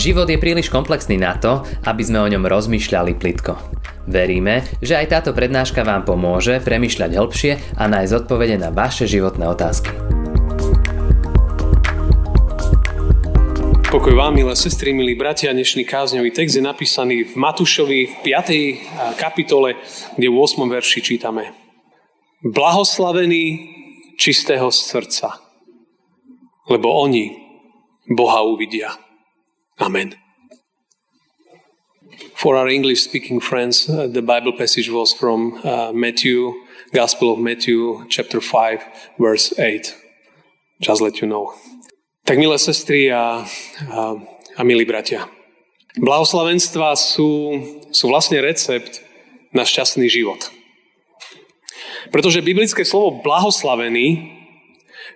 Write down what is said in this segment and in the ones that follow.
Život je príliš komplexný na to, aby sme o ňom rozmýšľali plitko. Veríme, že aj táto prednáška vám pomôže premyšľať hĺbšie a nájsť odpovede na vaše životné otázky. Pokoj vám, milé sestry, milí bratia, dnešný kázňový text je napísaný v Matúšovi v 5. kapitole, kde v 8. verši čítame. Blahoslavený čistého srdca, lebo oni Boha uvidia. Amen. For our English speaking friends, uh, the Bible passage was from uh, Matthew, Gospel of Matthew, chapter 5, verse 8. Just let you know. Tak milé sestry a, a, a milí bratia, blahoslavenstva sú, sú vlastne recept na šťastný život. Pretože biblické slovo blahoslavený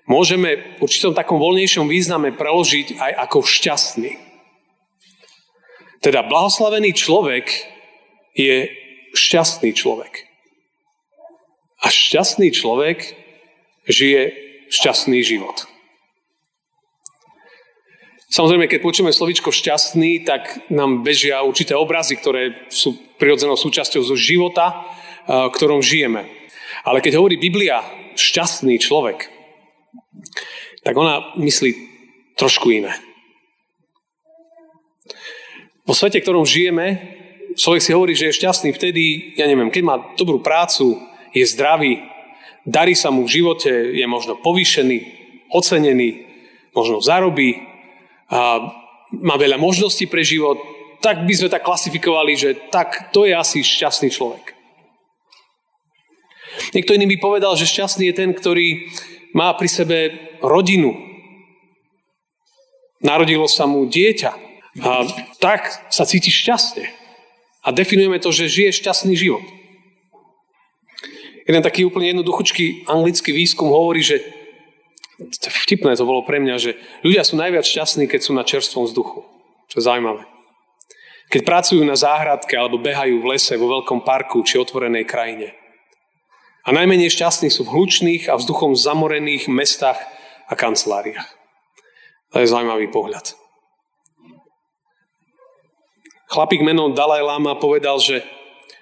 môžeme v určitom takom voľnejšom význame preložiť aj ako šťastný. Teda blahoslavený človek je šťastný človek. A šťastný človek žije šťastný život. Samozrejme, keď počujeme slovičko šťastný, tak nám bežia určité obrazy, ktoré sú prirodzenou súčasťou zo života, v ktorom žijeme. Ale keď hovorí Biblia šťastný človek, tak ona myslí trošku iné. Vo svete, v ktorom žijeme, človek si hovorí, že je šťastný vtedy, ja neviem, keď má dobrú prácu, je zdravý, darí sa mu v živote, je možno povýšený, ocenený, možno zarobí, a má veľa možností pre život, tak by sme tak klasifikovali, že tak to je asi šťastný človek. Niekto iný by povedal, že šťastný je ten, ktorý má pri sebe rodinu. Narodilo sa mu dieťa. A tak sa cíti šťastne. A definujeme to, že žije šťastný život. Jeden taký úplne jednoduchúčky anglický výskum hovorí, že vtipné to bolo pre mňa, že ľudia sú najviac šťastní, keď sú na čerstvom vzduchu. Čo je zaujímavé. Keď pracujú na záhradke alebo behajú v lese, vo veľkom parku či otvorenej krajine. A najmenej šťastní sú v hlučných a vzduchom zamorených mestách a kanceláriách. To je zaujímavý pohľad. Chlapík menom Dalaj Lama povedal, že,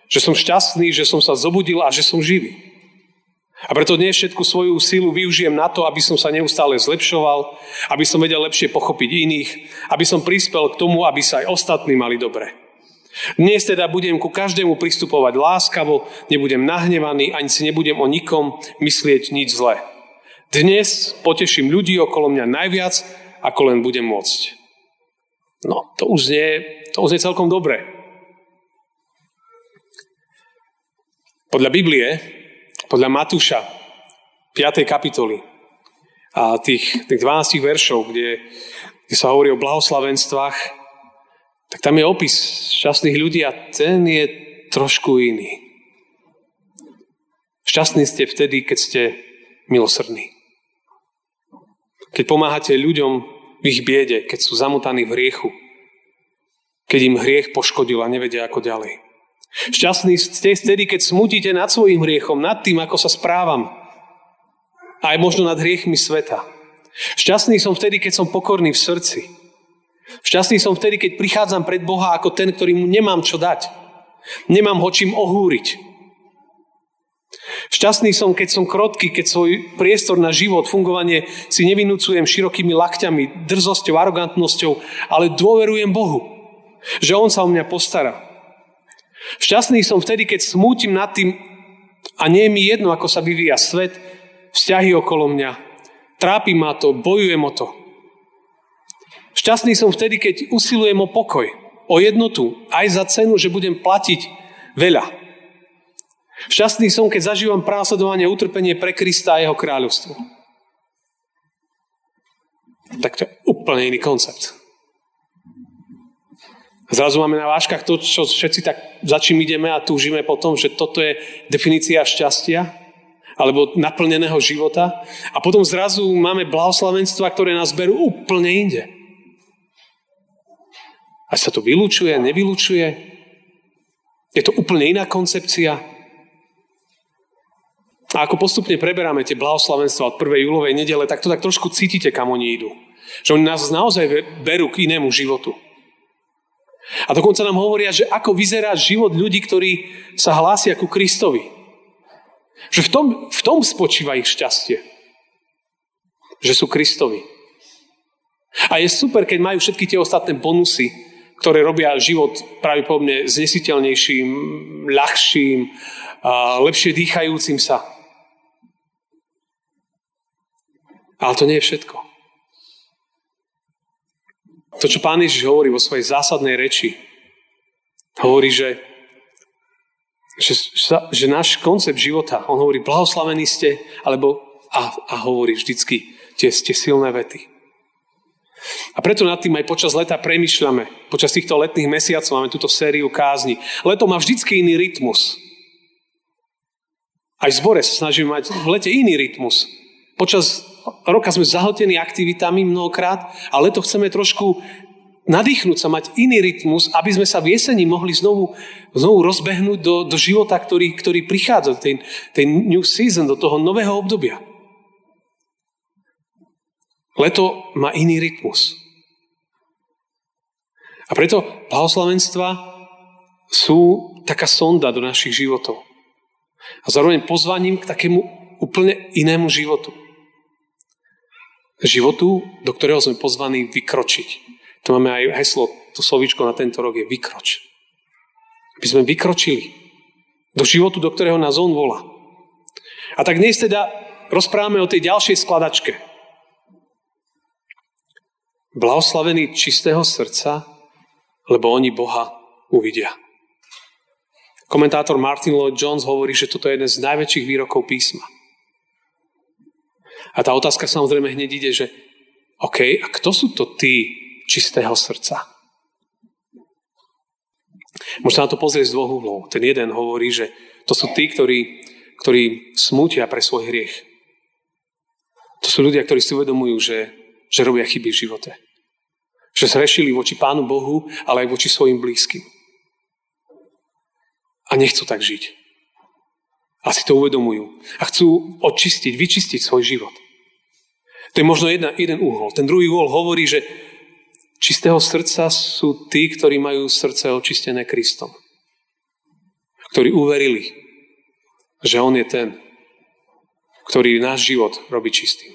že som šťastný, že som sa zobudil a že som živý. A preto dnes všetku svoju sílu využijem na to, aby som sa neustále zlepšoval, aby som vedel lepšie pochopiť iných, aby som prispel k tomu, aby sa aj ostatní mali dobre. Dnes teda budem ku každému pristupovať láskavo, nebudem nahnevaný, ani si nebudem o nikom myslieť nič zlé. Dnes poteším ľudí okolo mňa najviac, ako len budem môcť. No, to už nie, to už nie celkom dobre. Podľa Biblie, podľa Matúša, 5. kapitoly a tých, tých 12 veršov, kde, kde sa hovorí o blahoslavenstvách, tak tam je opis šťastných ľudí a ten je trošku iný. Šťastní ste vtedy, keď ste milosrdní. Keď pomáhate ľuďom v ich biede, keď sú zamotaní v hriechu, keď im hriech poškodil a nevedia ako ďalej. Šťastní ste vtedy, keď smutíte nad svojim hriechom, nad tým, ako sa správam. Aj možno nad hriechmi sveta. Šťastný som vtedy, keď som pokorný v srdci. Šťastný som vtedy, keď prichádzam pred Boha ako ten, ktorý mu nemám čo dať. Nemám ho čím ohúriť. Šťastný som, keď som krotký, keď svoj priestor na život, fungovanie si nevinúcujem širokými lakťami, drzosťou, arogantnosťou, ale dôverujem Bohu, že On sa o mňa postará. Šťastný som vtedy, keď smútim nad tým a nie je mi jedno, ako sa vyvíja svet, vzťahy okolo mňa. Trápi ma to, bojujem o to. Šťastný som vtedy, keď usilujem o pokoj, o jednotu, aj za cenu, že budem platiť veľa. Šťastný som, keď zažívam prásledovanie a utrpenie pre Krista a jeho kráľovstvo. Tak to je úplne iný koncept. Zrazu máme na váškach to, čo všetci tak za čím ideme a túžime potom, že toto je definícia šťastia alebo naplneného života. A potom zrazu máme blahoslavenstva, ktoré nás berú úplne inde. A sa to vylúčuje, nevylúčuje? Je to úplne iná koncepcia? A ako postupne preberáme tie blahoslavenstva od 1. júlovej nedele, tak to tak trošku cítite, kam oni idú. Že oni nás naozaj berú k inému životu. A dokonca nám hovoria, že ako vyzerá život ľudí, ktorí sa hlásia ku Kristovi. Že v tom, v tom spočíva ich šťastie. Že sú Kristovi. A je super, keď majú všetky tie ostatné bonusy, ktoré robia život pravdepodobne znesiteľnejším, ľahším, lepšie dýchajúcim sa. Ale to nie je všetko. To, čo pán Ježiš hovorí vo svojej zásadnej reči, hovorí, že, že, že náš koncept života, on hovorí, blahoslavení ste, alebo a, a hovorí vždycky tie, tie silné vety. A preto nad tým aj počas leta premyšľame. Počas týchto letných mesiacov máme túto sériu kázni. Leto má vždycky iný rytmus. Aj v zbore sa snažíme mať v lete iný rytmus. Počas roka sme zahltení aktivitami mnohokrát, ale leto chceme trošku nadýchnúť sa, mať iný rytmus, aby sme sa v jeseni mohli znovu, znovu rozbehnúť do, do života, ktorý, ktorý prichádza, ten, ten new season, do toho nového obdobia. Leto má iný rytmus. A preto blahoslavenstva sú taká sonda do našich životov. A zároveň pozvaním k takému úplne inému životu životu, do ktorého sme pozvaní vykročiť. To máme aj heslo, to slovíčko na tento rok je vykroč. Aby sme vykročili do životu, do ktorého nás On volá. A tak dnes teda rozprávame o tej ďalšej skladačke. Blahoslavení čistého srdca, lebo oni Boha uvidia. Komentátor Martin Lloyd Jones hovorí, že toto je jeden z najväčších výrokov písma. A tá otázka samozrejme hneď ide, že OK, a kto sú to tí čistého srdca? Môžete na to pozrieť z dvoch uhlov. Ten jeden hovorí, že to sú tí, ktorí, ktorí smútia pre svoj hriech. To sú ľudia, ktorí si uvedomujú, že, že robia chyby v živote. Že zrešili voči Pánu Bohu, ale aj voči svojim blízkym. A nechcú tak žiť. A si to uvedomujú. A chcú očistiť, vyčistiť svoj život. To je možno jedna, jeden úhol. Ten druhý úhol hovorí, že čistého srdca sú tí, ktorí majú srdce očistené Kristom. Ktorí uverili, že On je ten, ktorý náš život robí čistým.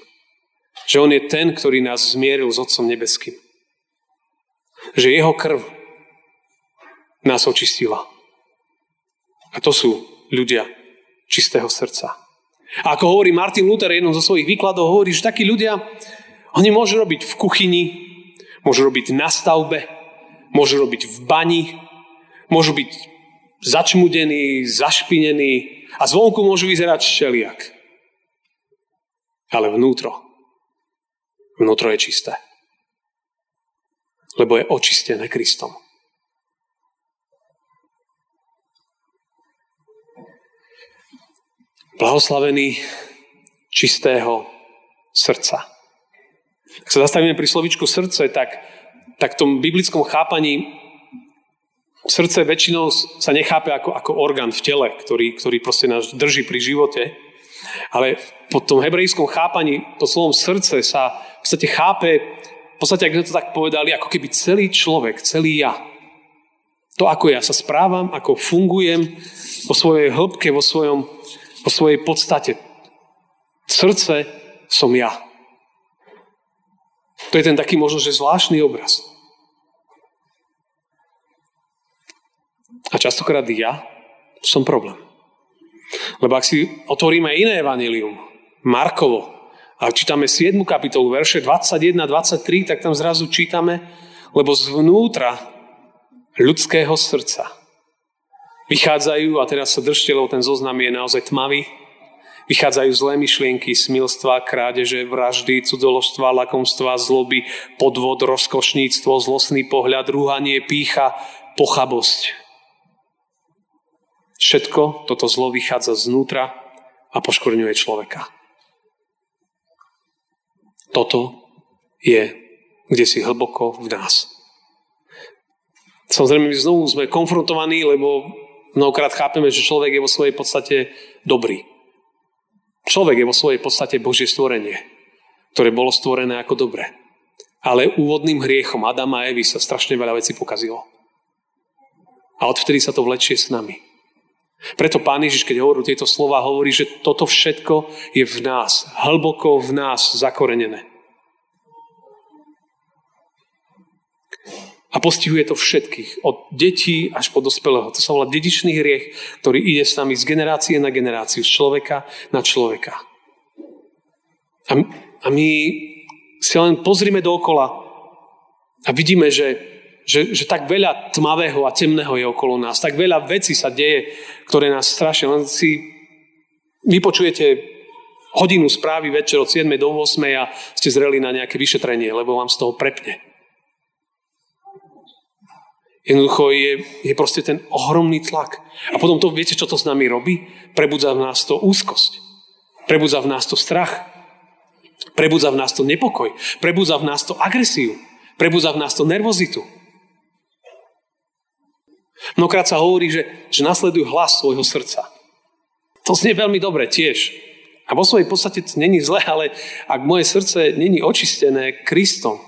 Že On je ten, ktorý nás zmieril s Otcom Nebeským. Že Jeho krv nás očistila. A to sú ľudia čistého srdca. A ako hovorí Martin Luther, jednom zo svojich výkladov, hovorí, že takí ľudia, oni môžu robiť v kuchyni, môžu robiť na stavbe, môžu robiť v bani, môžu byť začmudení, zašpinení a zvonku môžu vyzerať všeliak. Ale vnútro, vnútro je čisté. Lebo je očistené Kristom. Blahoslavený čistého srdca. Ak sa zastavíme pri slovičku srdce, tak, tak v tom biblickom chápaní srdce väčšinou sa nechápe ako, ako orgán v tele, ktorý, ktorý proste nás drží pri živote. Ale po tom hebrejskom chápaní, to slovom srdce sa v podstate chápe, v podstate, ak to tak povedali, ako keby celý človek, celý ja. To, ako ja sa správam, ako fungujem vo svojej hĺbke, vo svojom po svojej podstate. Srdce som ja. To je ten taký možno, že zvláštny obraz. A častokrát ja som problém. Lebo ak si otvoríme iné evanilium, Markovo, a čítame 7. kapitolu, verše 21-23, tak tam zrazu čítame, lebo zvnútra ľudského srdca Vychádzajú, a teraz sa držte, lebo ten zoznam je naozaj tmavý, vychádzajú zlé myšlienky, smilstva, krádeže, vraždy, cudzoložstva, lakomstva, zloby, podvod, rozkošníctvo, zlostný pohľad, rúhanie, pícha, pochabosť. Všetko toto zlo vychádza znútra a poškorňuje človeka. Toto je kde si hlboko v nás. Samozrejme, my znovu sme konfrontovaní, lebo Mnohokrát chápeme, že človek je vo svojej podstate dobrý. Človek je vo svojej podstate Božie stvorenie, ktoré bolo stvorené ako dobré. Ale úvodným hriechom Adama a Evy sa strašne veľa vecí pokazilo. A odvtedy sa to vlečie s nami. Preto Pán Ježiš, keď hovorí tieto slova, hovorí, že toto všetko je v nás, hlboko v nás zakorenené. A postihuje to všetkých, od detí až po dospelého. To sa volá dedičný hriech, ktorý ide s nami z generácie na generáciu, z človeka na človeka. A, a my si len pozrime dookola a vidíme, že, že, že tak veľa tmavého a temného je okolo nás. Tak veľa vecí sa deje, ktoré nás strašia. Len si vypočujete hodinu správy večer od 7 do 8 a ste zreli na nejaké vyšetrenie, lebo vám z toho prepne. Jednoducho je, je proste ten ohromný tlak. A potom to, viete, čo to s nami robí? Prebudza v nás to úzkosť. Prebudza v nás to strach. Prebudza v nás to nepokoj. Prebudza v nás to agresiu. Prebudza v nás to nervozitu. Mnohokrát sa hovorí, že, že nasledujú hlas svojho srdca. To znie veľmi dobre tiež. A vo svojej podstate to není zle, ale ak moje srdce není očistené Kristom,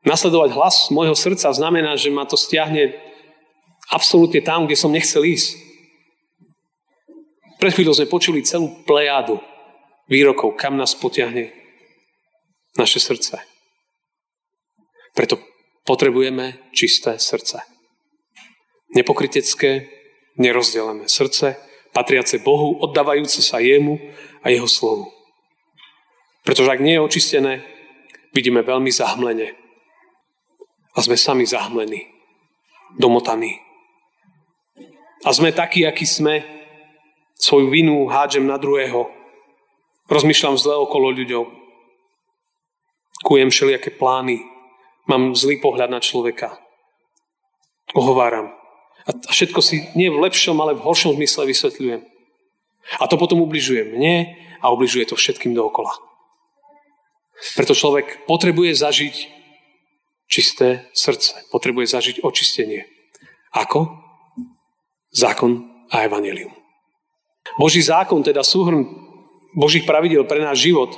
Nasledovať hlas môjho srdca znamená, že ma to stiahne absolútne tam, kde som nechcel ísť. Pred chvíľou sme počuli celú plejádu výrokov, kam nás potiahne naše srdce. Preto potrebujeme čisté srdce. Nepokrytecké, nerozdelené srdce, patriace Bohu, oddávajúce sa jemu a jeho slovu. Pretože ak nie je očistené, vidíme veľmi zahmlenie a sme sami zahmlení, domotaní. A sme takí, akí sme, svoju vinu hádžem na druhého. Rozmýšľam zle okolo ľuďom. Kujem všelijaké plány. Mám zlý pohľad na človeka. Ohováram. A všetko si nie v lepšom, ale v horšom zmysle vysvetľujem. A to potom ubližuje mne a ubližuje to všetkým dookola. Preto človek potrebuje zažiť čisté srdce. Potrebuje zažiť očistenie. Ako? Zákon a evanelium. Boží zákon, teda súhrn Božích pravidel pre náš život,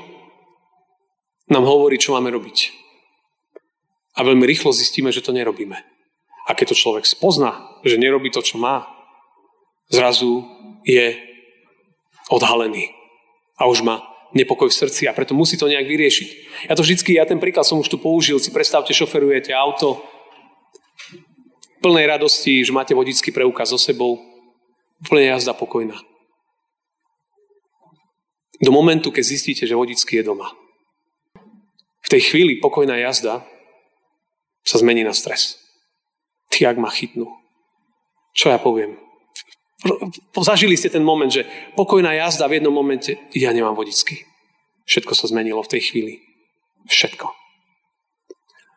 nám hovorí, čo máme robiť. A veľmi rýchlo zistíme, že to nerobíme. A keď to človek spozná, že nerobí to, čo má, zrazu je odhalený. A už má nepokoj v srdci a preto musí to nejak vyriešiť. Ja to vždycky, ja ten príklad som už tu použil, si predstavte, šoferujete auto, plnej radosti, že máte vodický preukaz so sebou, úplne jazda pokojná. Do momentu, keď zistíte, že vodický je doma. V tej chvíli pokojná jazda sa zmení na stres. Ty, ak ma chytnú. Čo ja poviem? Zažili ste ten moment, že pokojná jazda v jednom momente, ja nemám vodický. Všetko sa zmenilo v tej chvíli. Všetko.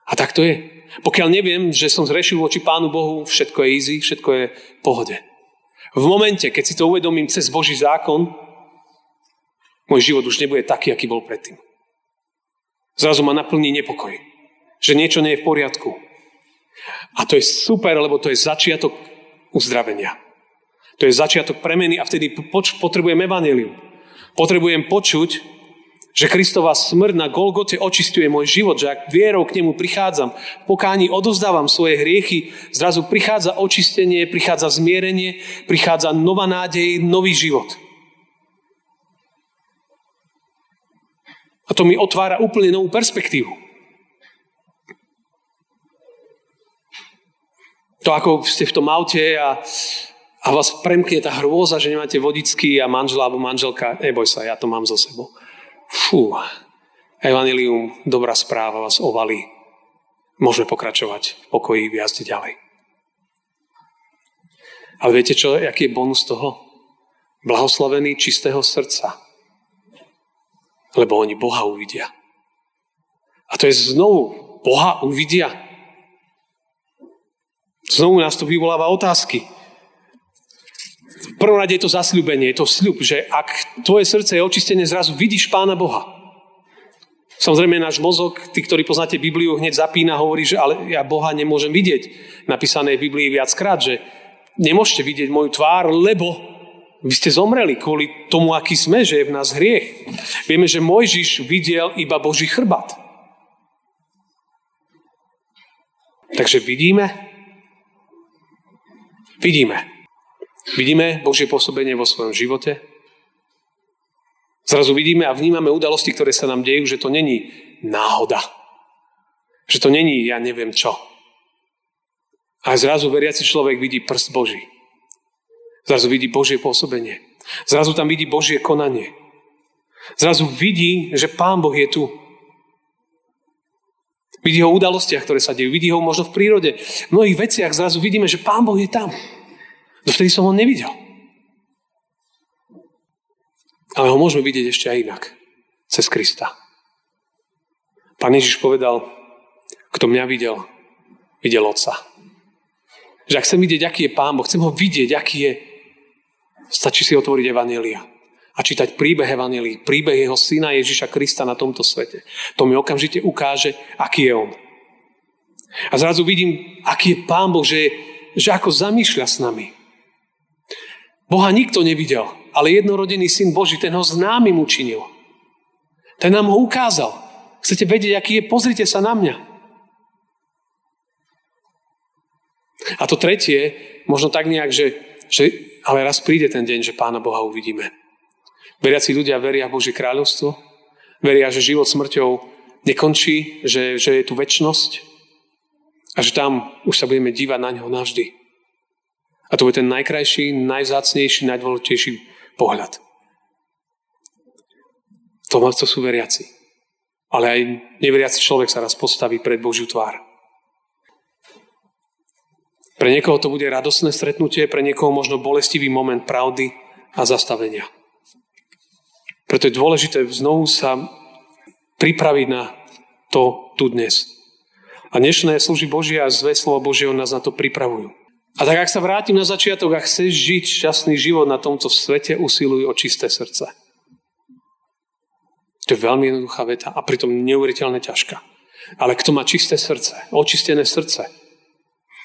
A tak to je. Pokiaľ neviem, že som zrešil voči Pánu Bohu, všetko je easy, všetko je v pohode. V momente, keď si to uvedomím cez Boží zákon, môj život už nebude taký, aký bol predtým. Zrazu ma naplní nepokoj. Že niečo nie je v poriadku. A to je super, lebo to je začiatok uzdravenia. To je začiatok premeny a vtedy poč- potrebujem evanelium. Potrebujem počuť, že Kristová smrť na Golgote očistuje môj život, že ak vierou k nemu prichádzam, v pokáni odozdávam svoje hriechy, zrazu prichádza očistenie, prichádza zmierenie, prichádza nová nádej, nový život. A to mi otvára úplne novú perspektívu. To ako ste v tom aute a a vás premkne tá hrôza, že nemáte vodický a manžela alebo manželka, neboj sa, ja to mám zo sebou. Fú, Evangelium, dobrá správa vás ovalí. Môžeme pokračovať v pokoji v ďalej. Ale viete čo, aký je bonus toho? Blahoslavený čistého srdca. Lebo oni Boha uvidia. A to je znovu, Boha uvidia. Znovu nás to vyvoláva otázky. V prvom rade je to zasľúbenie, je to sľub, že ak tvoje srdce je očistené, zrazu vidíš Pána Boha. Samozrejme, náš mozog, tí, ktorí poznáte Bibliu, hneď zapína, hovorí, že ale ja Boha nemôžem vidieť. Napísané v Biblii viackrát, že nemôžete vidieť moju tvár, lebo vy ste zomreli kvôli tomu, aký sme, že je v nás hriech. Vieme, že Mojžiš videl iba Boží chrbat. Takže vidíme, Vidíme. Vidíme Božie pôsobenie vo svojom živote. Zrazu vidíme a vnímame udalosti, ktoré sa nám dejú, že to není náhoda. Že to není ja neviem čo. A zrazu veriaci človek vidí prst Boží. Zrazu vidí Božie pôsobenie. Zrazu tam vidí Božie konanie. Zrazu vidí, že Pán Boh je tu. Vidí ho v udalostiach, ktoré sa dejú. Vidí ho možno v prírode. V mnohých veciach zrazu vidíme, že Pán Boh je tam. Dovtedy som ho nevidel. Ale ho môžeme vidieť ešte aj inak. Cez Krista. Pán Ježiš povedal, kto mňa videl, videl Otca. Že ak chcem vidieť, aký je Pán Boh, chcem ho vidieť, aký je, stačí si otvoriť Evanielia a čítať príbeh Evanelii, príbeh jeho syna Ježiša Krista na tomto svete. To mi okamžite ukáže, aký je on. A zrazu vidím, aký je Pán Boh, že, že ako zamýšľa s nami. Boha nikto nevidel, ale jednorodený syn Boží, ten ho známym učinil. Ten nám ho ukázal. Chcete vedieť, aký je? Pozrite sa na mňa. A to tretie, možno tak nejak, že, že ale raz príde ten deň, že Pána Boha uvidíme. Veriaci ľudia veria v Božie kráľovstvo, veria, že život smrťou nekončí, že, že je tu väčnosť a že tam už sa budeme dívať na ňo navždy. A to je ten najkrajší, najzácnejší, najdôležitejší pohľad. To, to sú veriaci. Ale aj neveriaci človek sa raz postaví pred Božiu tvár. Pre niekoho to bude radosné stretnutie, pre niekoho možno bolestivý moment pravdy a zastavenia. Preto je dôležité znovu sa pripraviť na to tu dnes. A dnešné služby Božia a zve slovo Božieho nás na to pripravujú. A tak ak sa vrátim na začiatok a chceš žiť šťastný život na tomto svete, usiluj o čisté srdce. To je veľmi jednoduchá veta a pritom neuveriteľne ťažká. Ale kto má čisté srdce, očistené srdce,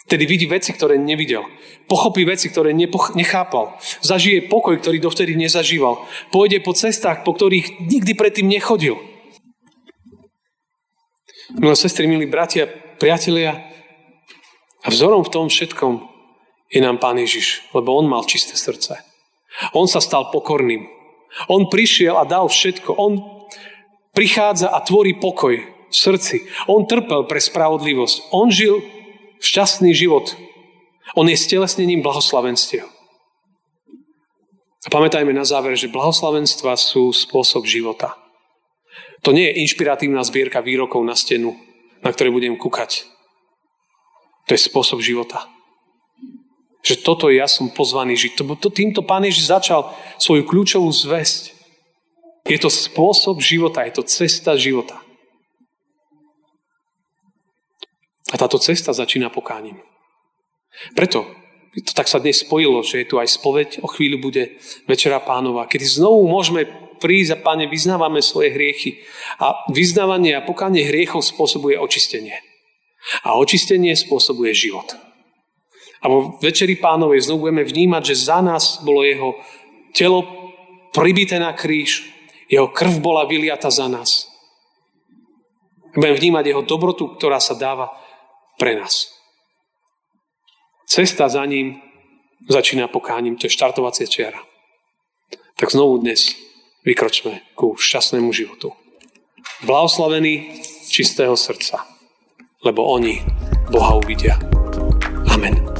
tedy vidí veci, ktoré nevidel. Pochopí veci, ktoré nepoch- nechápal. Zažije pokoj, ktorý dovtedy nezažíval. Pôjde po cestách, po ktorých nikdy predtým nechodil. Milé sestry, milí bratia, priatelia, a vzorom v tom všetkom je nám Pán Ježiš, lebo On mal čisté srdce. On sa stal pokorným. On prišiel a dal všetko. On prichádza a tvorí pokoj v srdci. On trpel pre spravodlivosť. On žil šťastný život. On je stelesnením blahoslavenstiev. A pamätajme na záver, že blahoslavenstva sú spôsob života. To nie je inšpiratívna zbierka výrokov na stenu, na ktoré budem kúkať. To je spôsob života. Že toto ja som pozvaný žiť. To, to, týmto Pán Ježiš začal svoju kľúčovú zväzť. Je to spôsob života, je to cesta života. A táto cesta začína pokáním. Preto to tak sa dnes spojilo, že je tu aj spoveď, o chvíľu bude Večera pánova, kedy znovu môžeme prísť a Páne, vyznávame svoje hriechy. A vyznávanie a pokánie hriechov spôsobuje očistenie. A očistenie spôsobuje život. A vo Večeri pánovej znovu budeme vnímať, že za nás bolo jeho telo pribité na kríž, jeho krv bola vyliata za nás. Budeme vnímať jeho dobrotu, ktorá sa dáva pre nás. Cesta za ním začína pokáním, to je štartovacie čiara. Tak znovu dnes vykročme ku šťastnému životu. Blahoslavení čistého srdca, lebo oni Boha uvidia. Amen.